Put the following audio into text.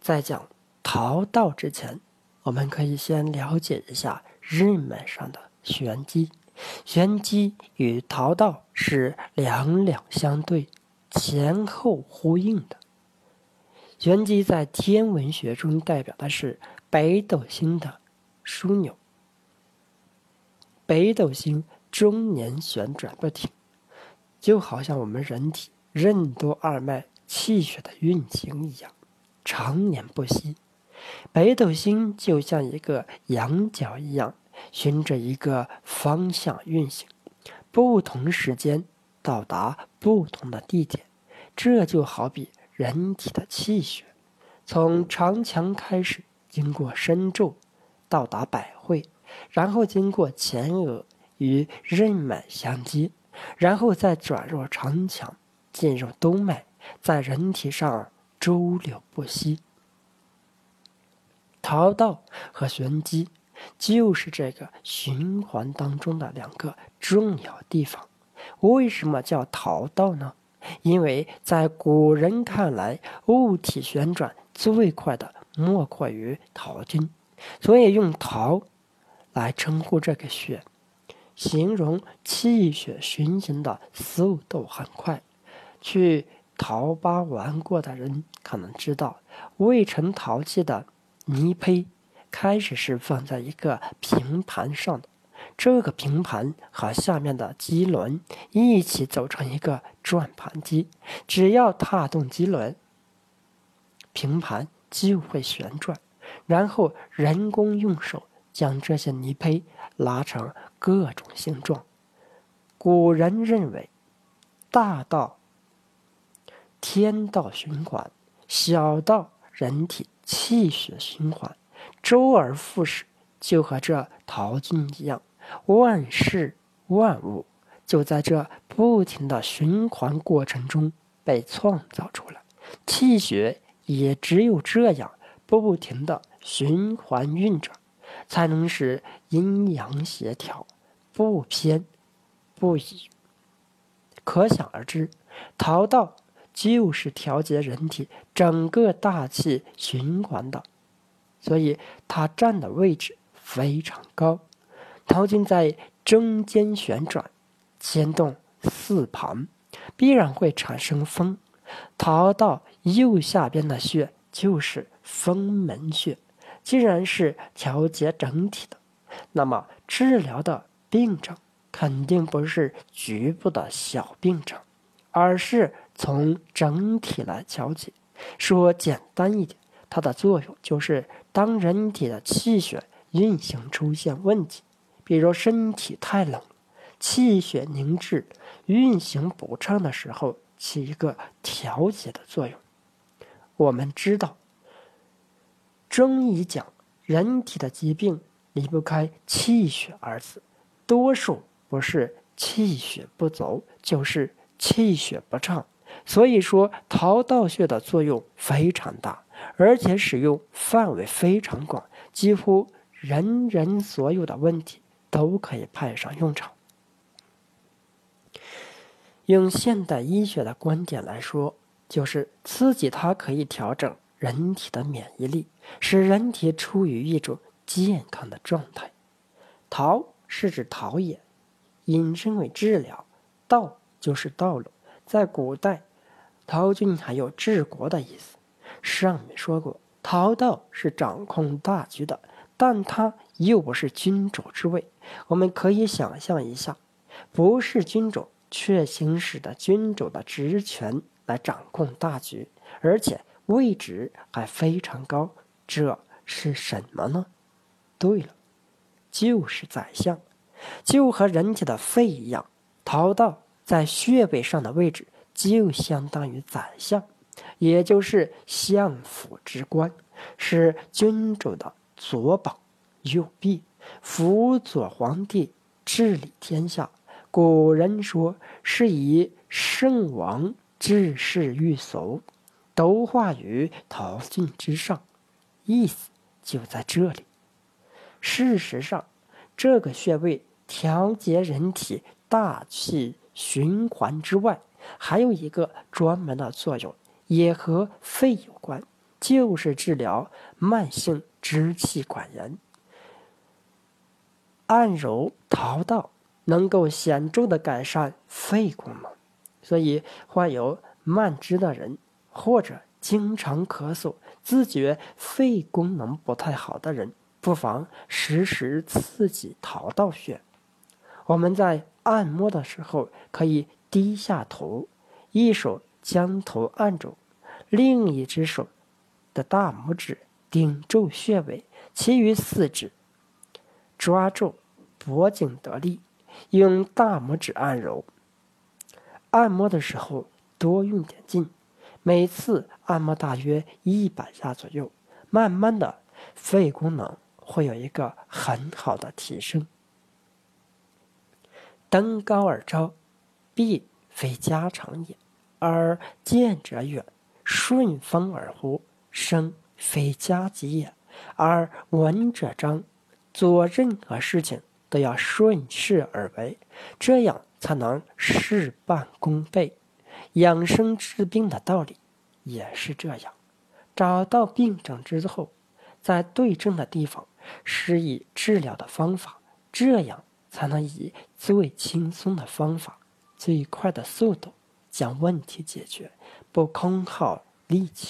在讲桃道之前，我们可以先了解一下日脉上的玄机。玄机与桃道是两两相对、前后呼应的。玄机在天文学中代表的是北斗星的枢纽。北斗星终年旋转不停，就好像我们人体任督二脉气血的运行一样，常年不息。北斗星就像一个羊角一样，循着一个方向运行，不同时间到达不同的地点。这就好比。人体的气血，从长强开始，经过深昼，到达百会，然后经过前额与任脉相接，然后再转入长强，进入督脉，在人体上周流不息。桃道和玄机，就是这个循环当中的两个重要地方。为什么叫桃道呢？因为在古人看来，物体旋转最快的莫过于桃金，所以用桃来称呼这个穴，形容气血循行的速度很快。去陶吧玩过的人可能知道，未成陶器的泥胚开始是放在一个平盘上的。这个平盘和下面的机轮一起走成一个转盘机，只要踏动机轮，平盘就会旋转，然后人工用手将这些泥胚拉成各种形状。古人认为，大道天道循环，小道人体气血循环，周而复始，就和这陶镜一样。万事万物就在这不停的循环过程中被创造出来，气血也只有这样不停的循环运转，才能使阴阳协调，不偏不倚。可想而知，桃道就是调节人体整个大气循环的，所以它站的位置非常高。桃经在中间旋转，牵动四旁，必然会产生风。逃到右下边的穴就是风门穴。既然是调节整体的，那么治疗的病症肯定不是局部的小病症，而是从整体来调节。说简单一点，它的作用就是当人体的气血运行出现问题。比如身体太冷，气血凝滞、运行不畅的时候，起一个调节的作用。我们知道，中医讲人体的疾病离不开气血二字，多数不是气血不足，就是气血不畅。所以说，桃道穴的作用非常大，而且使用范围非常广，几乎人人所有的问题。都可以派上用场。用现代医学的观点来说，就是刺激它可以调整人体的免疫力，使人体处于一种健康的状态。桃是指陶冶，引申为治疗；道就是道路。在古代，陶君还有治国的意思。上面说过，陶道是掌控大局的。但他又不是君主之位，我们可以想象一下，不是君主却行使的君主的职权来掌控大局，而且位置还非常高，这是什么呢？对了，就是宰相，就和人体的肺一样，陶道在穴位上的位置就相当于宰相，也就是相府之官，是君主的。左膀右臂，辅佐皇帝治理天下。古人说是以圣王治世欲俗，都化于陶镜之上，意思就在这里。事实上，这个穴位调节人体大气循环之外，还有一个专门的作用，也和肺有关，就是治疗慢性支气管炎。按揉陶道能够显著的改善肺功能，所以患有慢支的人或者经常咳嗽、自觉肺功能不太好的人，不妨时时刺激陶道穴。我们在按摩的时候，可以低下头，一手将头按住，另一只手的大拇指顶住穴位，其余四指抓住脖颈得力，用大拇指按揉。按摩的时候多用点劲，每次按摩大约一百下左右，慢慢的肺功能会有一个很好的提升。登高而招，必非家常也；而见者远，顺风而呼，声非家己也；而闻者张，做任何事情都要顺势而为，这样才能事半功倍。养生治病的道理也是这样，找到病症之后，在对症的地方施以治疗的方法，这样。才能以最轻松的方法、最快的速度将问题解决，不空耗力气。